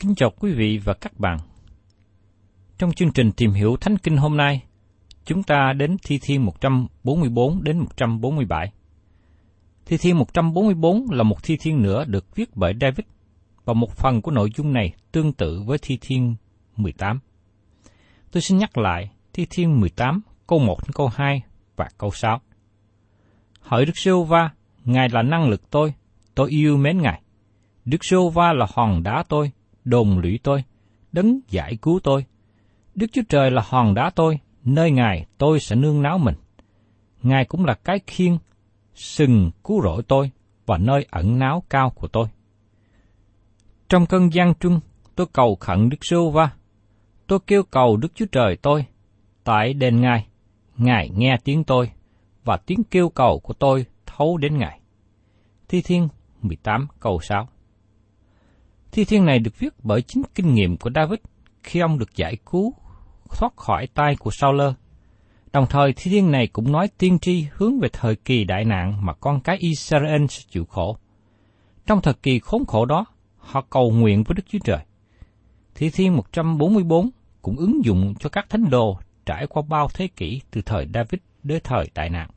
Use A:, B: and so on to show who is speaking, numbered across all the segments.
A: Kính chào quý vị và các bạn. Trong chương trình tìm hiểu Thánh Kinh hôm nay, chúng ta đến Thi Thiên 144 đến 147. Thi Thiên 144 là một thi thiên nữa được viết bởi David, và một phần của nội dung này tương tự với Thi Thiên 18. Tôi xin nhắc lại Thi Thiên 18 câu 1 đến câu 2 và câu 6. Hỡi Đức Sêu Va, Ngài là năng lực tôi, tôi yêu mến Ngài. Đức Sô Va là hòn đá tôi, đồn lũy tôi, đấng giải cứu tôi. Đức Chúa Trời là hòn đá tôi, nơi Ngài tôi sẽ nương náu mình. Ngài cũng là cái khiên, sừng cứu rỗi tôi và nơi ẩn náu cao của tôi. Trong cơn gian trung tôi cầu khẩn Đức Sưu Va. Tôi kêu cầu Đức Chúa Trời tôi, tại đền Ngài, Ngài nghe tiếng tôi, và tiếng kêu cầu của tôi thấu đến Ngài. Thi Thiên 18 câu 6 Thi Thiên này được viết bởi chính kinh nghiệm của David khi ông được giải cứu thoát khỏi tay của Saul. Đồng thời thi thiên này cũng nói tiên tri hướng về thời kỳ đại nạn mà con cái Israel sẽ chịu khổ. Trong thời kỳ khốn khổ đó, họ cầu nguyện với Đức Chúa Trời. Thi thiên 144 cũng ứng dụng cho các thánh đồ trải qua bao thế kỷ từ thời David đến thời đại nạn.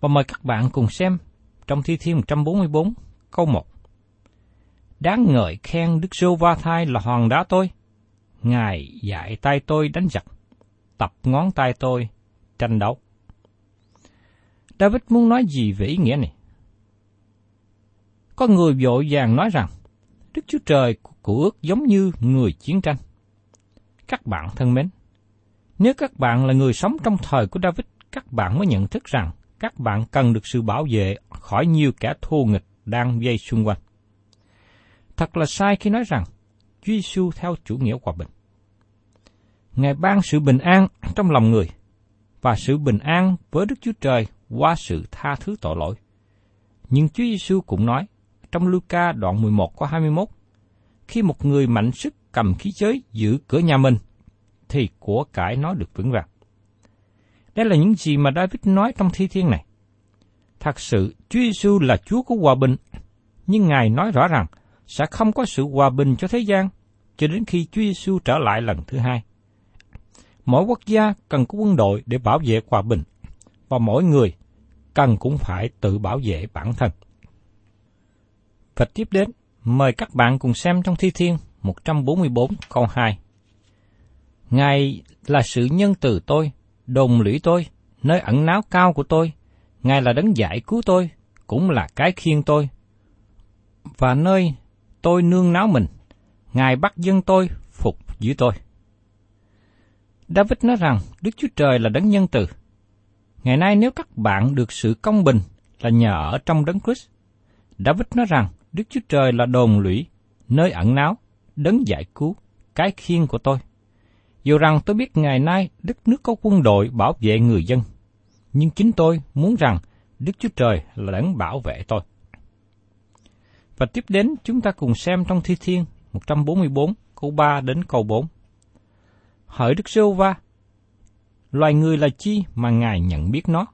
A: Và mời các bạn cùng xem trong Thi Thiên 144, câu 1. Đáng ngợi khen Đức Sô Va Thai là hoàng đá tôi. Ngài dạy tay tôi đánh giặc, tập ngón tay tôi tranh đấu. David muốn nói gì về ý nghĩa này? Có người vội vàng nói rằng, Đức Chúa Trời của ước giống như người chiến tranh. Các bạn thân mến, nếu các bạn là người sống trong thời của David, các bạn mới nhận thức rằng các bạn cần được sự bảo vệ khỏi nhiều kẻ thù nghịch đang dây xung quanh. Thật là sai khi nói rằng Chúa Giêsu theo chủ nghĩa hòa bình. Ngài ban sự bình an trong lòng người và sự bình an với Đức Chúa Trời qua sự tha thứ tội lỗi. Nhưng Chúa Giêsu cũng nói trong Luca đoạn 11 có 21, khi một người mạnh sức cầm khí giới giữ cửa nhà mình, thì của cải nó được vững vàng. Đây là những gì mà David nói trong thi thiên này. Thật sự, Chúa Giêsu là Chúa của hòa bình, nhưng Ngài nói rõ rằng sẽ không có sự hòa bình cho thế gian cho đến khi Chúa Giêsu trở lại lần thứ hai. Mỗi quốc gia cần có quân đội để bảo vệ hòa bình, và mỗi người cần cũng phải tự bảo vệ bản thân. Và tiếp đến, mời các bạn cùng xem trong Thi Thiên 144 câu 2 Ngài là sự nhân từ tôi, đồn lũy tôi, nơi ẩn náu cao của tôi. Ngài là đấng giải cứu tôi, cũng là cái khiên tôi. Và nơi tôi nương náu mình, Ngài bắt dân tôi phục dưới tôi. David nói rằng Đức Chúa Trời là đấng nhân từ. Ngày nay nếu các bạn được sự công bình là nhờ ở trong đấng Christ, David nói rằng Đức Chúa Trời là đồn lũy, nơi ẩn náu, đấng giải cứu, cái khiên của tôi. Dù rằng tôi biết ngày nay đất nước có quân đội bảo vệ người dân, nhưng chính tôi muốn rằng Đức Chúa Trời là đấng bảo vệ tôi. Và tiếp đến chúng ta cùng xem trong Thi Thiên 144 câu 3 đến câu 4. Hỡi Đức Sô Va, loài người là chi mà Ngài nhận biết nó?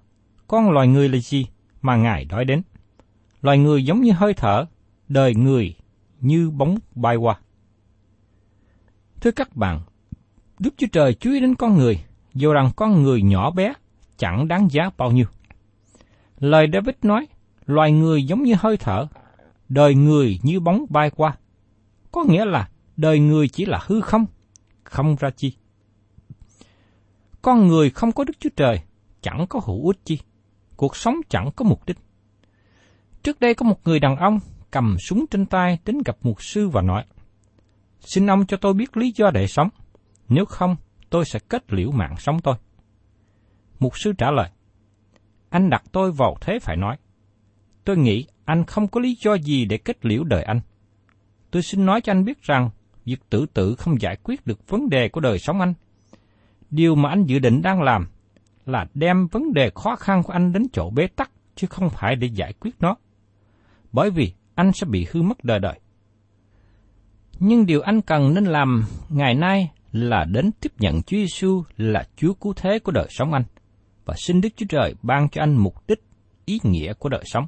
A: Con loài người là gì mà Ngài đói đến? Loài người giống như hơi thở, đời người như bóng bay qua. Thưa các bạn, Đức Chúa Trời chú ý đến con người, dù rằng con người nhỏ bé, chẳng đáng giá bao nhiêu. Lời David nói, loài người giống như hơi thở, đời người như bóng bay qua. Có nghĩa là đời người chỉ là hư không, không ra chi. Con người không có Đức Chúa Trời, chẳng có hữu ích chi. Cuộc sống chẳng có mục đích. Trước đây có một người đàn ông cầm súng trên tay đến gặp mục sư và nói, Xin ông cho tôi biết lý do để sống, nếu không tôi sẽ kết liễu mạng sống tôi. Mục sư trả lời, Anh đặt tôi vào thế phải nói. Tôi nghĩ anh không có lý do gì để kết liễu đời anh. Tôi xin nói cho anh biết rằng việc tự tử không giải quyết được vấn đề của đời sống anh. Điều mà anh dự định đang làm là đem vấn đề khó khăn của anh đến chỗ bế tắc, chứ không phải để giải quyết nó. Bởi vì anh sẽ bị hư mất đời đời. Nhưng điều anh cần nên làm ngày nay là đến tiếp nhận Chúa Giêsu là Chúa cứu thế của đời sống anh và xin Đức Chúa Trời ban cho anh mục đích, ý nghĩa của đời sống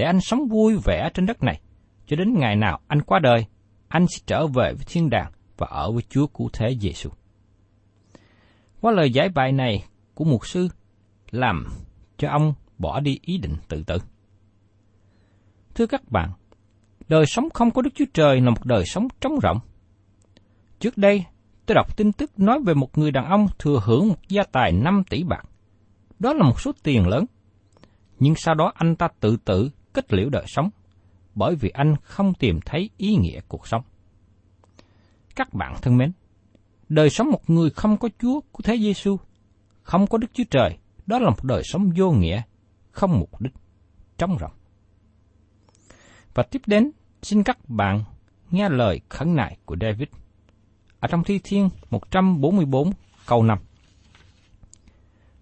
A: để anh sống vui vẻ trên đất này cho đến ngày nào anh qua đời, anh sẽ trở về với thiên đàng và ở với Chúa cứu thế Giêsu. Qua lời giải bài này của mục sư làm cho ông bỏ đi ý định tự tử. Thưa các bạn, đời sống không có Đức Chúa Trời là một đời sống trống rỗng. Trước đây, tôi đọc tin tức nói về một người đàn ông thừa hưởng một gia tài 5 tỷ bạc. Đó là một số tiền lớn. Nhưng sau đó anh ta tự tử, kết liễu đời sống, bởi vì anh không tìm thấy ý nghĩa cuộc sống. Các bạn thân mến, đời sống một người không có Chúa của Thế Giêsu, không có Đức Chúa Trời, đó là một đời sống vô nghĩa, không mục đích, trống rỗng. Và tiếp đến, xin các bạn nghe lời khẩn nại của David. Ở trong Thi Thiên 144 câu 5.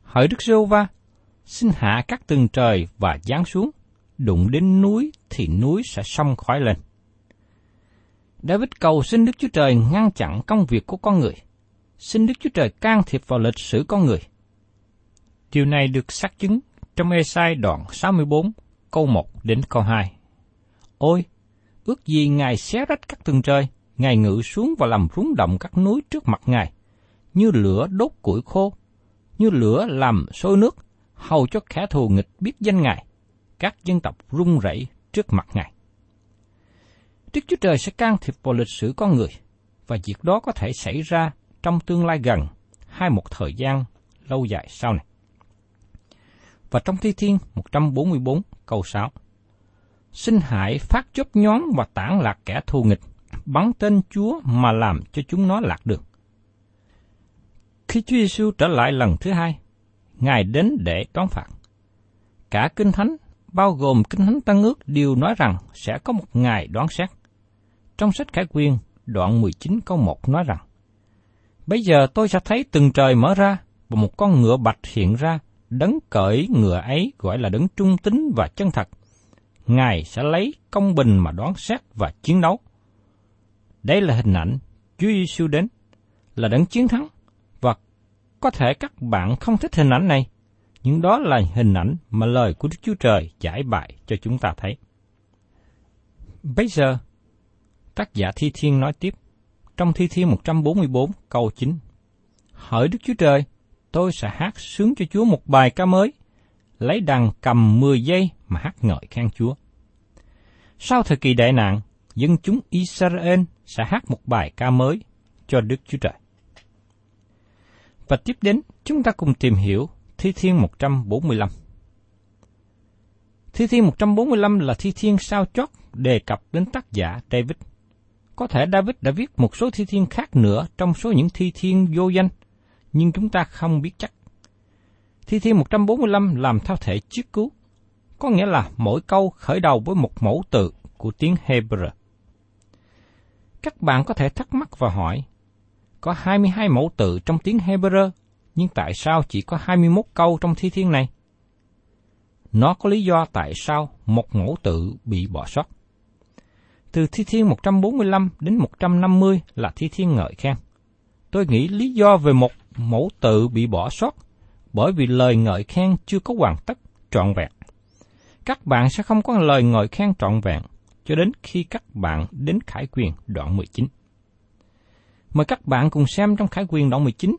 A: Hỡi Đức giê va xin hạ các tầng trời và giáng xuống, đụng đến núi thì núi sẽ xông khói lên. David cầu xin Đức Chúa Trời ngăn chặn công việc của con người, xin Đức Chúa Trời can thiệp vào lịch sử con người. Điều này được xác chứng trong Esai đoạn 64, câu 1 đến câu 2. Ôi, ước gì Ngài xé rách các tầng trời, Ngài ngự xuống và làm rúng động các núi trước mặt Ngài, như lửa đốt củi khô, như lửa làm sôi nước, hầu cho kẻ thù nghịch biết danh Ngài, các dân tộc run rẩy trước mặt Ngài. Đức Chúa Trời sẽ can thiệp vào lịch sử con người, và việc đó có thể xảy ra trong tương lai gần hay một thời gian lâu dài sau này. Và trong Thi Thiên 144 câu 6 Xin hãy phát chốt nhón và tản lạc kẻ thù nghịch, bắn tên Chúa mà làm cho chúng nó lạc đường. Khi Chúa Giêsu trở lại lần thứ hai, Ngài đến để đón phạt. Cả Kinh Thánh, bao gồm Kinh Thánh Tăng ước đều nói rằng sẽ có một ngày đoán xét. Trong sách Khải Quyên, đoạn 19 câu 1 nói rằng, Bây giờ tôi sẽ thấy từng trời mở ra, và một con ngựa bạch hiện ra, đấng cởi ngựa ấy gọi là đấng trung tín và chân thật. Ngài sẽ lấy công bình mà đoán xét và chiến đấu. Đây là hình ảnh Chúa Giêsu đến, là đấng chiến thắng, và có thể các bạn không thích hình ảnh này, nhưng đó là hình ảnh mà lời của Đức Chúa Trời giải bày cho chúng ta thấy. Bây giờ, tác giả Thi Thiên nói tiếp, trong Thi Thiên 144 câu 9. Hỡi Đức Chúa Trời, tôi sẽ hát sướng cho Chúa một bài ca mới, lấy đàn cầm 10 giây mà hát ngợi khen Chúa. Sau thời kỳ đại nạn, dân chúng Israel sẽ hát một bài ca mới cho Đức Chúa Trời. Và tiếp đến, chúng ta cùng tìm hiểu Thi Thiên 145. Thi Thiên 145 là thi thiên sao chót đề cập đến tác giả David. Có thể David đã viết một số thi thiên khác nữa trong số những thi thiên vô danh, nhưng chúng ta không biết chắc. Thi thiên 145 làm theo thể chiếc cứu, có nghĩa là mỗi câu khởi đầu với một mẫu từ của tiếng Hebrew. Các bạn có thể thắc mắc và hỏi, có 22 mẫu từ trong tiếng Hebrew, nhưng tại sao chỉ có 21 câu trong thi thiên này? Nó có lý do tại sao một mẫu tự bị bỏ sót. Từ thi thiên 145 đến 150 là thi thiên ngợi khen. Tôi nghĩ lý do về một mẫu tự bị bỏ sót bởi vì lời ngợi khen chưa có hoàn tất, trọn vẹn. Các bạn sẽ không có lời ngợi khen trọn vẹn cho đến khi các bạn đến Khải Quyền đoạn 19. Mời các bạn cùng xem trong Khải Quyền đoạn 19,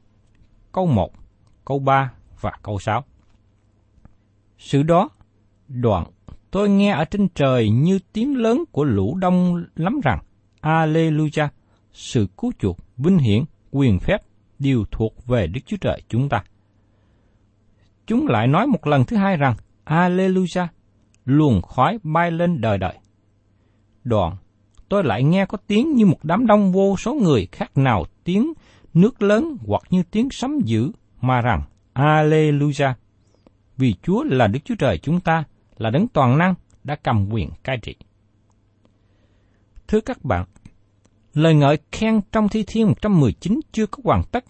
A: câu 1, câu 3 và câu 6. Sự đó, đoạn, tôi nghe ở trên trời như tiếng lớn của lũ đông lắm rằng, Alleluia, sự cứu chuộc, vinh hiển, quyền phép đều thuộc về Đức Chúa Trời chúng ta. Chúng lại nói một lần thứ hai rằng, Alleluia, luồng khói bay lên đời đời. Đoạn, tôi lại nghe có tiếng như một đám đông vô số người khác nào tiếng nước lớn hoặc như tiếng sấm dữ mà rằng, Alleluia, vì Chúa là Đức Chúa Trời chúng ta, là đấng toàn năng, đã cầm quyền cai trị. Thưa các bạn, lời ngợi khen trong thi thiên 119 chưa có hoàn tất,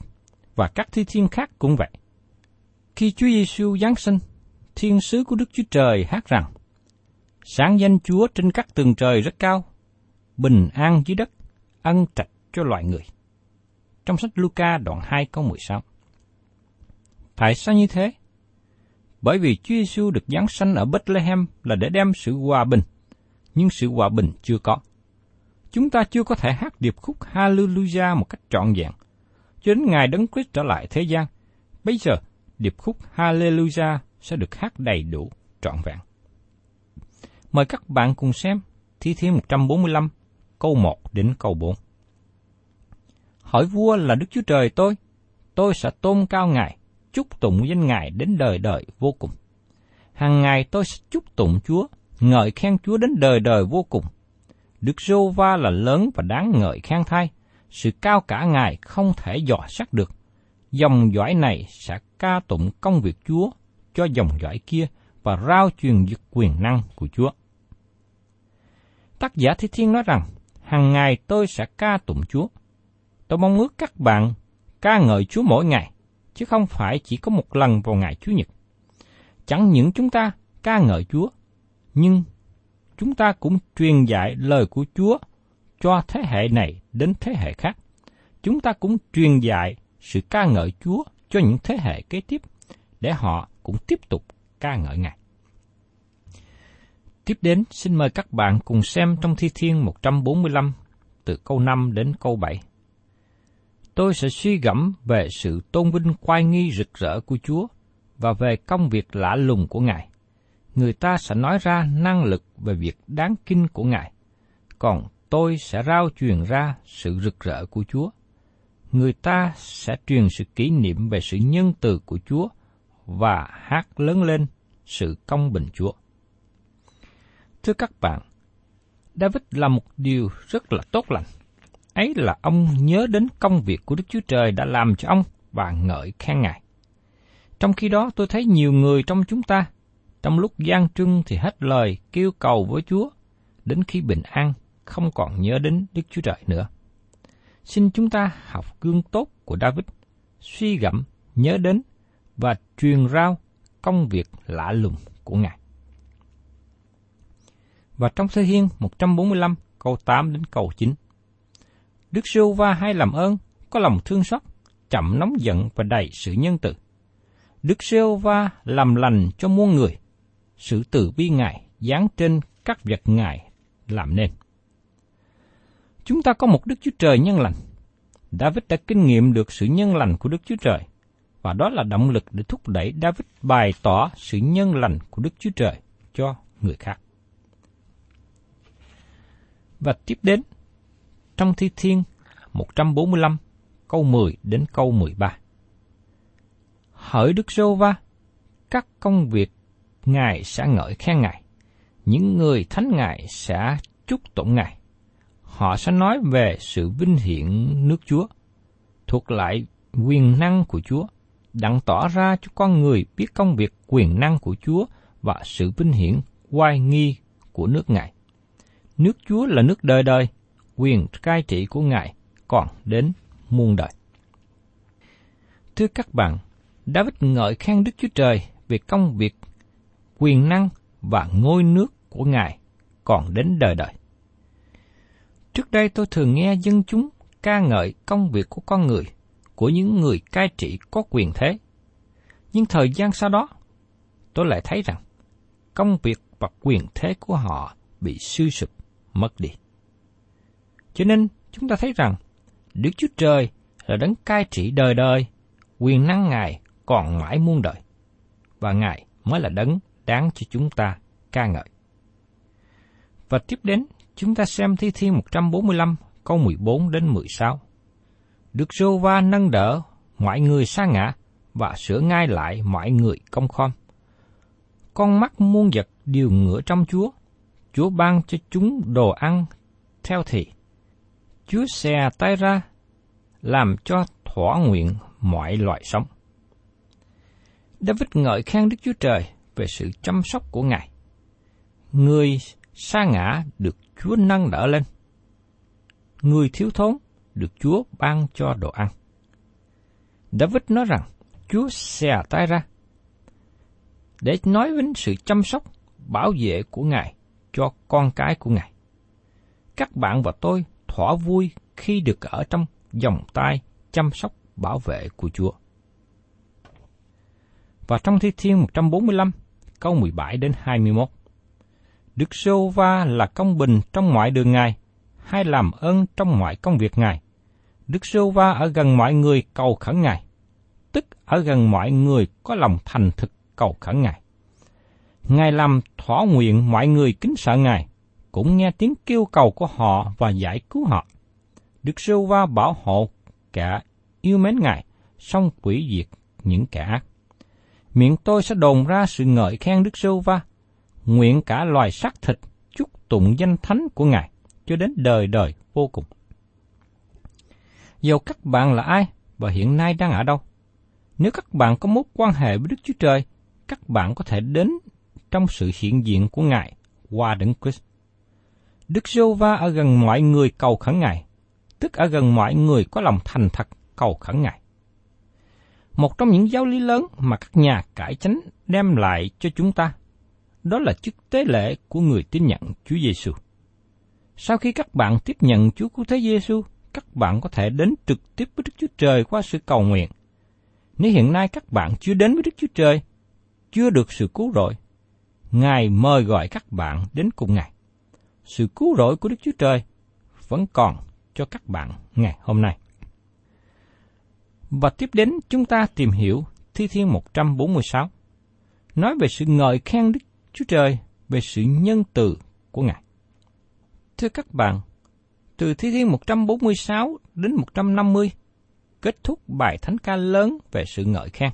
A: và các thi thiên khác cũng vậy. Khi Chúa Giêsu giáng sinh, thiên sứ của Đức Chúa Trời hát rằng, Sáng danh Chúa trên các tường trời rất cao, bình an dưới đất, ân trạch cho loài người. Trong sách Luca đoạn 2 câu 16. Tại sao như thế? Bởi vì Chúa Giêsu được giáng sanh ở Bethlehem là để đem sự hòa bình, nhưng sự hòa bình chưa có. Chúng ta chưa có thể hát điệp khúc Hallelujah một cách trọn vẹn, cho đến ngày Đấng Christ trở lại thế gian. Bây giờ, điệp khúc Hallelujah sẽ được hát đầy đủ, trọn vẹn. Mời các bạn cùng xem Thi Thiên 145, câu 1 đến câu 4. Hỏi vua là Đức Chúa Trời tôi, tôi sẽ tôn cao Ngài, chúc tụng danh Ngài đến đời đời vô cùng. Hàng ngày tôi sẽ chúc tụng Chúa, ngợi khen Chúa đến đời đời vô cùng. Đức Rô Va là lớn và đáng ngợi khen thay, sự cao cả Ngài không thể dò sắc được. Dòng dõi này sẽ ca tụng công việc Chúa cho dòng dõi kia và rao truyền dứt quyền năng của Chúa. Tác giả Thi Thiên nói rằng, hàng ngày tôi sẽ ca tụng Chúa. Tôi mong ước các bạn ca ngợi Chúa mỗi ngày, chứ không phải chỉ có một lần vào ngày Chúa nhật. Chẳng những chúng ta ca ngợi Chúa, nhưng chúng ta cũng truyền dạy lời của Chúa cho thế hệ này đến thế hệ khác. Chúng ta cũng truyền dạy sự ca ngợi Chúa cho những thế hệ kế tiếp, để họ cũng tiếp tục ca ngợi Ngài. Tiếp đến, xin mời các bạn cùng xem trong Thi Thiên 145, từ câu 5 đến câu 7 tôi sẽ suy gẫm về sự tôn vinh quay nghi rực rỡ của Chúa và về công việc lạ lùng của Ngài. Người ta sẽ nói ra năng lực về việc đáng kinh của Ngài, còn tôi sẽ rao truyền ra sự rực rỡ của Chúa. Người ta sẽ truyền sự kỷ niệm về sự nhân từ của Chúa và hát lớn lên sự công bình Chúa. Thưa các bạn, David là một điều rất là tốt lành ấy là ông nhớ đến công việc của Đức Chúa Trời đã làm cho ông và ngợi khen Ngài. Trong khi đó tôi thấy nhiều người trong chúng ta, trong lúc gian trưng thì hết lời kêu cầu với Chúa, đến khi bình an không còn nhớ đến Đức Chúa Trời nữa. Xin chúng ta học gương tốt của David, suy gẫm, nhớ đến và truyền rao công việc lạ lùng của Ngài. Và trong Sơ Hiên 145 câu 8 đến câu 9. Đức Sưu Va hay làm ơn, có lòng thương xót, chậm nóng giận và đầy sự nhân từ. Đức Sêu Va làm lành cho muôn người, sự từ bi Ngài dán trên các vật Ngài làm nên. Chúng ta có một Đức Chúa Trời nhân lành. David đã kinh nghiệm được sự nhân lành của Đức Chúa Trời, và đó là động lực để thúc đẩy David bày tỏ sự nhân lành của Đức Chúa Trời cho người khác. Và tiếp đến, trong Thi Thiên 145, câu 10 đến câu 13. Hỡi Đức Sô Va, các công việc Ngài sẽ ngợi khen Ngài. Những người thánh Ngài sẽ chúc tụng Ngài. Họ sẽ nói về sự vinh hiển nước Chúa, thuộc lại quyền năng của Chúa, đặng tỏ ra cho con người biết công việc quyền năng của Chúa và sự vinh hiển oai nghi của nước Ngài. Nước Chúa là nước đời đời, quyền cai trị của Ngài còn đến muôn đời. Thưa các bạn, David ngợi khen Đức Chúa Trời về công việc, quyền năng và ngôi nước của Ngài còn đến đời đời. Trước đây tôi thường nghe dân chúng ca ngợi công việc của con người, của những người cai trị có quyền thế. Nhưng thời gian sau đó, tôi lại thấy rằng công việc và quyền thế của họ bị suy sụp, mất đi. Cho nên, chúng ta thấy rằng Đức Chúa Trời là đấng cai trị đời đời, quyền năng Ngài còn mãi muôn đời, và Ngài mới là đấng đáng cho chúng ta ca ngợi. Và tiếp đến, chúng ta xem Thi Thiên 145 câu 14 đến 16. Đức Rô Va nâng đỡ mọi người sa ngã và sửa ngay lại mọi người công khom. Con mắt muôn vật đều ngửa trong Chúa. Chúa ban cho chúng đồ ăn theo thị Chúa xe tay ra, làm cho thỏa nguyện mọi loại sống. David ngợi khen Đức Chúa Trời về sự chăm sóc của Ngài. Người sa ngã được Chúa nâng đỡ lên. Người thiếu thốn được Chúa ban cho đồ ăn. David nói rằng Chúa xè tay ra để nói đến sự chăm sóc, bảo vệ của Ngài cho con cái của Ngài. Các bạn và tôi thỏa vui khi được ở trong vòng tay chăm sóc bảo vệ của Chúa. Và trong Thi Thiên 145, câu 17 đến 21. Đức Sô Va là công bình trong mọi đường Ngài, hay làm ơn trong mọi công việc Ngài. Đức Sô Va ở gần mọi người cầu khẩn Ngài, tức ở gần mọi người có lòng thành thực cầu khẩn Ngài. Ngài làm thỏa nguyện mọi người kính sợ Ngài, cũng nghe tiếng kêu cầu của họ và giải cứu họ. Đức Sô Va bảo hộ cả yêu mến Ngài, song quỷ diệt những kẻ ác. Miệng tôi sẽ đồn ra sự ngợi khen Đức Sô Va, nguyện cả loài xác thịt chúc tụng danh thánh của Ngài cho đến đời đời vô cùng. Dầu các bạn là ai và hiện nay đang ở đâu, nếu các bạn có mối quan hệ với Đức Chúa Trời, các bạn có thể đến trong sự hiện diện của Ngài qua Đấng Christ. Đức giê va ở gần mọi người cầu khẩn Ngài, tức ở gần mọi người có lòng thành thật cầu khẩn Ngài. Một trong những giáo lý lớn mà các nhà cải chánh đem lại cho chúng ta, đó là chức tế lễ của người tin nhận Chúa Giêsu. Sau khi các bạn tiếp nhận Chúa Cứu Thế Giêsu, các bạn có thể đến trực tiếp với Đức Chúa Trời qua sự cầu nguyện. Nếu hiện nay các bạn chưa đến với Đức Chúa Trời, chưa được sự cứu rỗi, Ngài mời gọi các bạn đến cùng Ngài. Sự cứu rỗi của Đức Chúa Trời vẫn còn cho các bạn ngày hôm nay. Và tiếp đến chúng ta tìm hiểu Thi Thiên 146, nói về sự ngợi khen Đức Chúa Trời về sự nhân từ của Ngài. Thưa các bạn, từ Thi Thiên 146 đến 150, kết thúc bài thánh ca lớn về sự ngợi khen.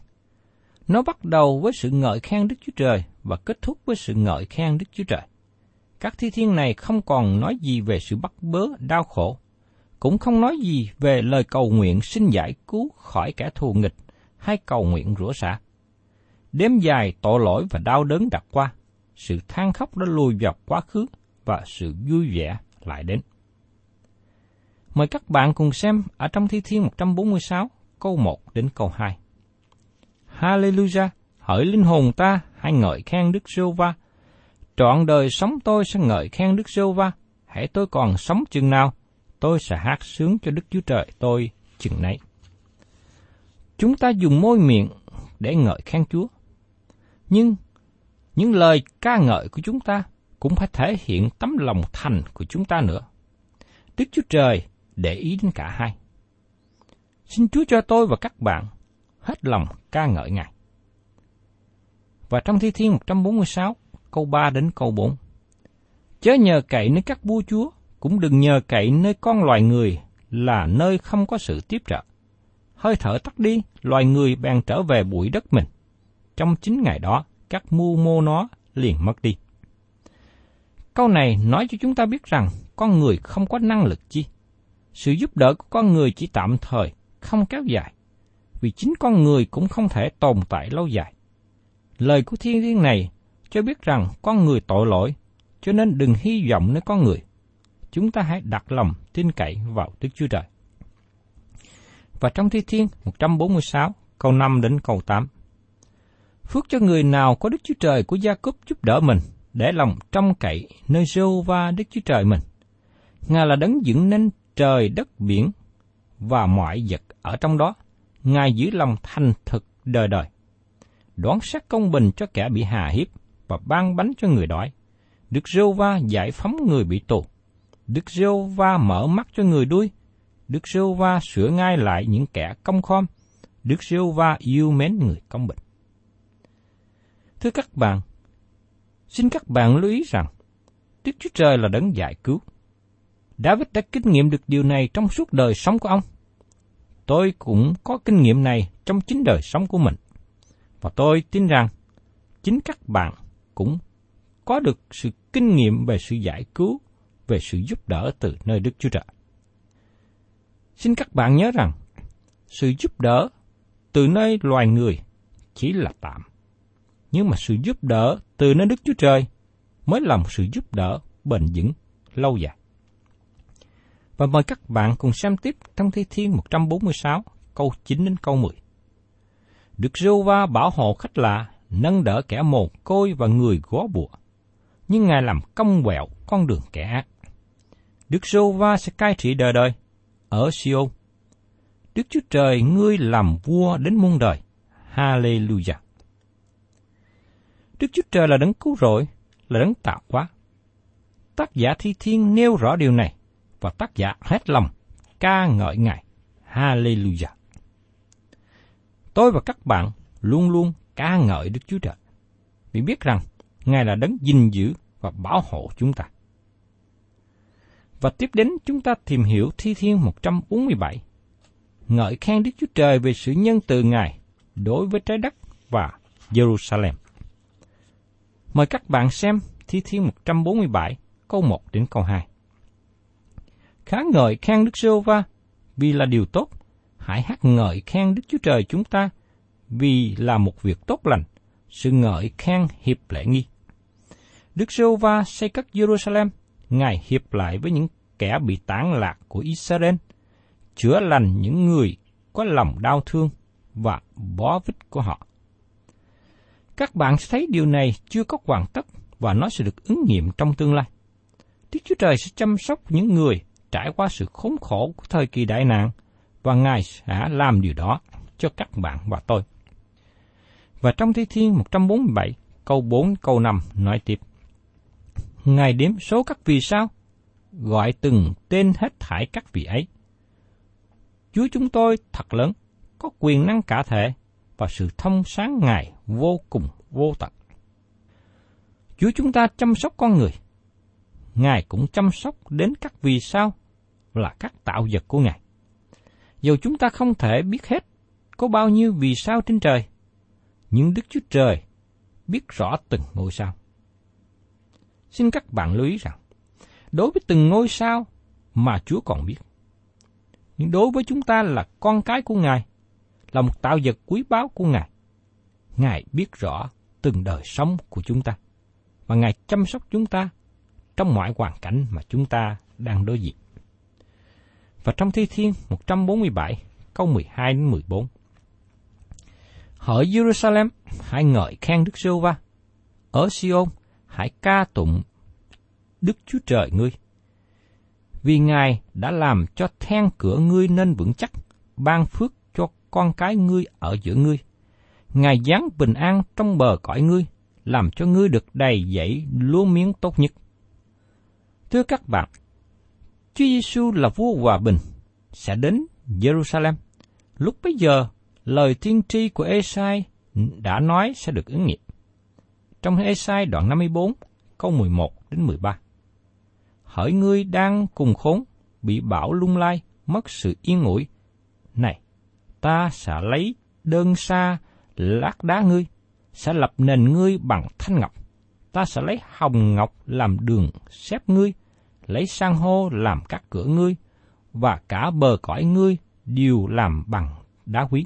A: Nó bắt đầu với sự ngợi khen Đức Chúa Trời và kết thúc với sự ngợi khen Đức Chúa Trời. Các thi thiên này không còn nói gì về sự bắt bớ, đau khổ, cũng không nói gì về lời cầu nguyện xin giải cứu khỏi kẻ thù nghịch hay cầu nguyện rửa xả. Đêm dài tội lỗi và đau đớn đặt qua, sự than khóc đã lùi vào quá khứ và sự vui vẻ lại đến. Mời các bạn cùng xem ở trong Thi Thiên 146, câu 1 đến câu 2. Hallelujah! Hỡi linh hồn ta, hãy ngợi khen Đức giê va Trọn đời sống tôi sẽ ngợi khen Đức giê va Hãy tôi còn sống chừng nào, tôi sẽ hát sướng cho Đức Chúa Trời tôi chừng nấy. Chúng ta dùng môi miệng để ngợi khen Chúa. Nhưng những lời ca ngợi của chúng ta cũng phải thể hiện tấm lòng thành của chúng ta nữa. Đức Chúa Trời để ý đến cả hai. Xin Chúa cho tôi và các bạn hết lòng ca ngợi Ngài. Và trong Thi Thiên 146, câu 3 đến câu 4. Chớ nhờ cậy nơi các vua chúa cũng đừng nhờ cậy nơi con loài người là nơi không có sự tiếp trợ. Hơi thở tắt đi, loài người bèn trở về bụi đất mình. Trong chính ngày đó, các mưu mô nó liền mất đi. Câu này nói cho chúng ta biết rằng con người không có năng lực chi. Sự giúp đỡ của con người chỉ tạm thời, không kéo dài. Vì chính con người cũng không thể tồn tại lâu dài. Lời của thiên liêng này cho biết rằng con người tội lỗi, cho nên đừng hy vọng nơi con người. Chúng ta hãy đặt lòng tin cậy vào Đức Chúa Trời. Và trong Thi Thiên 146, câu 5 đến câu 8. Phước cho người nào có Đức Chúa Trời của Gia Cúp giúp đỡ mình, để lòng trông cậy nơi rêu va Đức Chúa Trời mình. Ngài là đấng dựng nên trời đất biển và mọi vật ở trong đó. Ngài giữ lòng thành thực đời đời. Đoán xét công bình cho kẻ bị hà hiếp và ban bánh cho người đói. Đức rêu va giải phóng người bị tù. Đức rêu va mở mắt cho người đuôi. Đức rêu va sửa ngay lại những kẻ công khom. Đức rêu va yêu mến người công bình. Thưa các bạn, xin các bạn lưu ý rằng, Đức Chúa Trời là đấng giải cứu. David đã kinh nghiệm được điều này trong suốt đời sống của ông. Tôi cũng có kinh nghiệm này trong chính đời sống của mình. Và tôi tin rằng, chính các bạn cũng có được sự kinh nghiệm về sự giải cứu, về sự giúp đỡ từ nơi Đức Chúa Trời. Xin các bạn nhớ rằng, sự giúp đỡ từ nơi loài người chỉ là tạm nhưng mà sự giúp đỡ từ nơi Đức Chúa Trời mới là một sự giúp đỡ bền vững, lâu dài. Và mời các bạn cùng xem tiếp trong Thi Thiên 146, câu 9 đến câu 10. Đức Jehovah va bảo hộ khách lạ, nâng đỡ kẻ mồ côi và người gó bụa, nhưng Ngài làm cong quẹo con đường kẻ ác. Đức rêu va sẽ cai trị đời đời ở Siôn. Đức Chúa Trời ngươi làm vua đến muôn đời. Hallelujah. Đức Chúa Trời là đấng cứu rỗi, là đấng tạo hóa. Tác giả Thi Thiên nêu rõ điều này, và tác giả hết lòng, ca ngợi Ngài. Hallelujah. Tôi và các bạn luôn luôn ca ngợi Đức Chúa Trời, vì biết rằng Ngài là đấng gìn giữ và bảo hộ chúng ta. Và tiếp đến chúng ta tìm hiểu Thi Thiên 147, ngợi khen Đức Chúa Trời về sự nhân từ Ngài đối với trái đất và Jerusalem. Mời các bạn xem Thi Thiên 147, câu 1 đến câu 2. Khá ngợi khen Đức chúa va vì là điều tốt. Hãy hát ngợi khen Đức Chúa Trời chúng ta vì là một việc tốt lành. Sự ngợi khen hiệp lễ nghi. Đức giê va xây cất Jerusalem. Ngài hiệp lại với những kẻ bị tán lạc của Israel, chữa lành những người có lòng đau thương và bó vít của họ. Các bạn sẽ thấy điều này chưa có hoàn tất và nó sẽ được ứng nghiệm trong tương lai. Đức Chúa Trời sẽ chăm sóc những người trải qua sự khốn khổ của thời kỳ đại nạn và Ngài sẽ làm điều đó cho các bạn và tôi. Và trong Thi Thiên 147, câu 4 câu 5 nói tiếp. Ngài đếm số các vì sao, gọi từng tên hết thải các vị ấy. Chúa chúng tôi thật lớn, có quyền năng cả thể, và sự thông sáng Ngài vô cùng vô tận. Chúa chúng ta chăm sóc con người. Ngài cũng chăm sóc đến các vì sao là các tạo vật của Ngài. Dù chúng ta không thể biết hết có bao nhiêu vì sao trên trời, nhưng Đức Chúa Trời biết rõ từng ngôi sao. Xin các bạn lưu ý rằng, đối với từng ngôi sao mà Chúa còn biết. Nhưng đối với chúng ta là con cái của Ngài, là một tạo vật quý báu của Ngài. Ngài biết rõ từng đời sống của chúng ta, và Ngài chăm sóc chúng ta trong mọi hoàn cảnh mà chúng ta đang đối diện. Và trong Thi Thiên 147, câu 12 đến 14. Hỡi Jerusalem, hãy ngợi khen Đức giê va Ở Sion, hãy ca tụng Đức Chúa Trời ngươi. Vì Ngài đã làm cho then cửa ngươi nên vững chắc, ban phước cho con cái ngươi ở giữa ngươi. Ngài giáng bình an trong bờ cõi ngươi, làm cho ngươi được đầy dẫy lúa miếng tốt nhất. Thưa các bạn, Chúa Giêsu là vua hòa bình, sẽ đến Jerusalem. Lúc bấy giờ, lời tiên tri của Esai đã nói sẽ được ứng nghiệm. Trong Esai đoạn 54, câu 11 đến 13. hỡi ngươi đang cùng khốn, bị bão lung lai, mất sự yên ủi. Này, ta sẽ lấy đơn xa lát đá ngươi, sẽ lập nền ngươi bằng thanh ngọc. Ta sẽ lấy hồng ngọc làm đường xếp ngươi, lấy san hô làm các cửa ngươi, và cả bờ cõi ngươi đều làm bằng đá quý.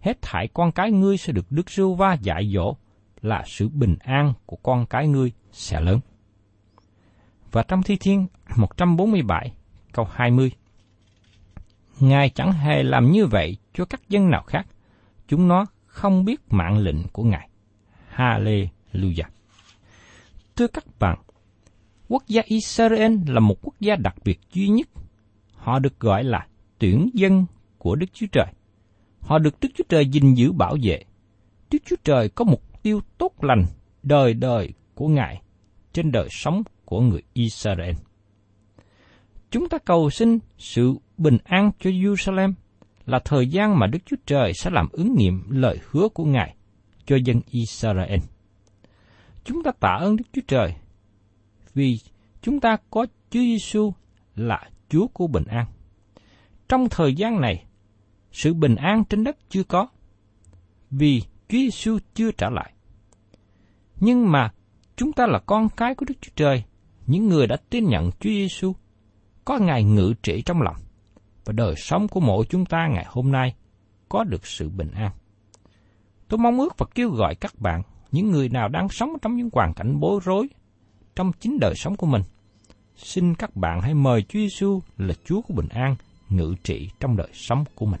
A: Hết thảy con cái ngươi sẽ được Đức Rưu Va dạy dỗ, là sự bình an của con cái ngươi sẽ lớn. Và trong Thi Thiên 147 câu 20 Ngài chẳng hề làm như vậy cho các dân nào khác, chúng nó không biết mạng lệnh của Ngài. Hallelujah. Thưa các bạn, quốc gia Israel là một quốc gia đặc biệt duy nhất. Họ được gọi là tuyển dân của Đức Chúa Trời. Họ được Đức Chúa Trời gìn giữ bảo vệ. Đức Chúa Trời có mục tiêu tốt lành đời đời của Ngài trên đời sống của người Israel. Chúng ta cầu xin sự bình an cho Jerusalem là thời gian mà Đức Chúa Trời sẽ làm ứng nghiệm lời hứa của Ngài cho dân Israel. Chúng ta tạ ơn Đức Chúa Trời vì chúng ta có Chúa Giêsu là Chúa của bình an. Trong thời gian này, sự bình an trên đất chưa có, vì Chúa Giêsu chưa trả lại. Nhưng mà chúng ta là con cái của Đức Chúa Trời, những người đã tin nhận Chúa Giêsu, có Ngài ngự trị trong lòng, và đời sống của mỗi chúng ta ngày hôm nay có được sự bình an. Tôi mong ước và kêu gọi các bạn, những người nào đang sống trong những hoàn cảnh bối rối trong chính đời sống của mình. Xin các bạn hãy mời Chúa Giêsu là Chúa của bình an ngự trị trong đời sống của mình.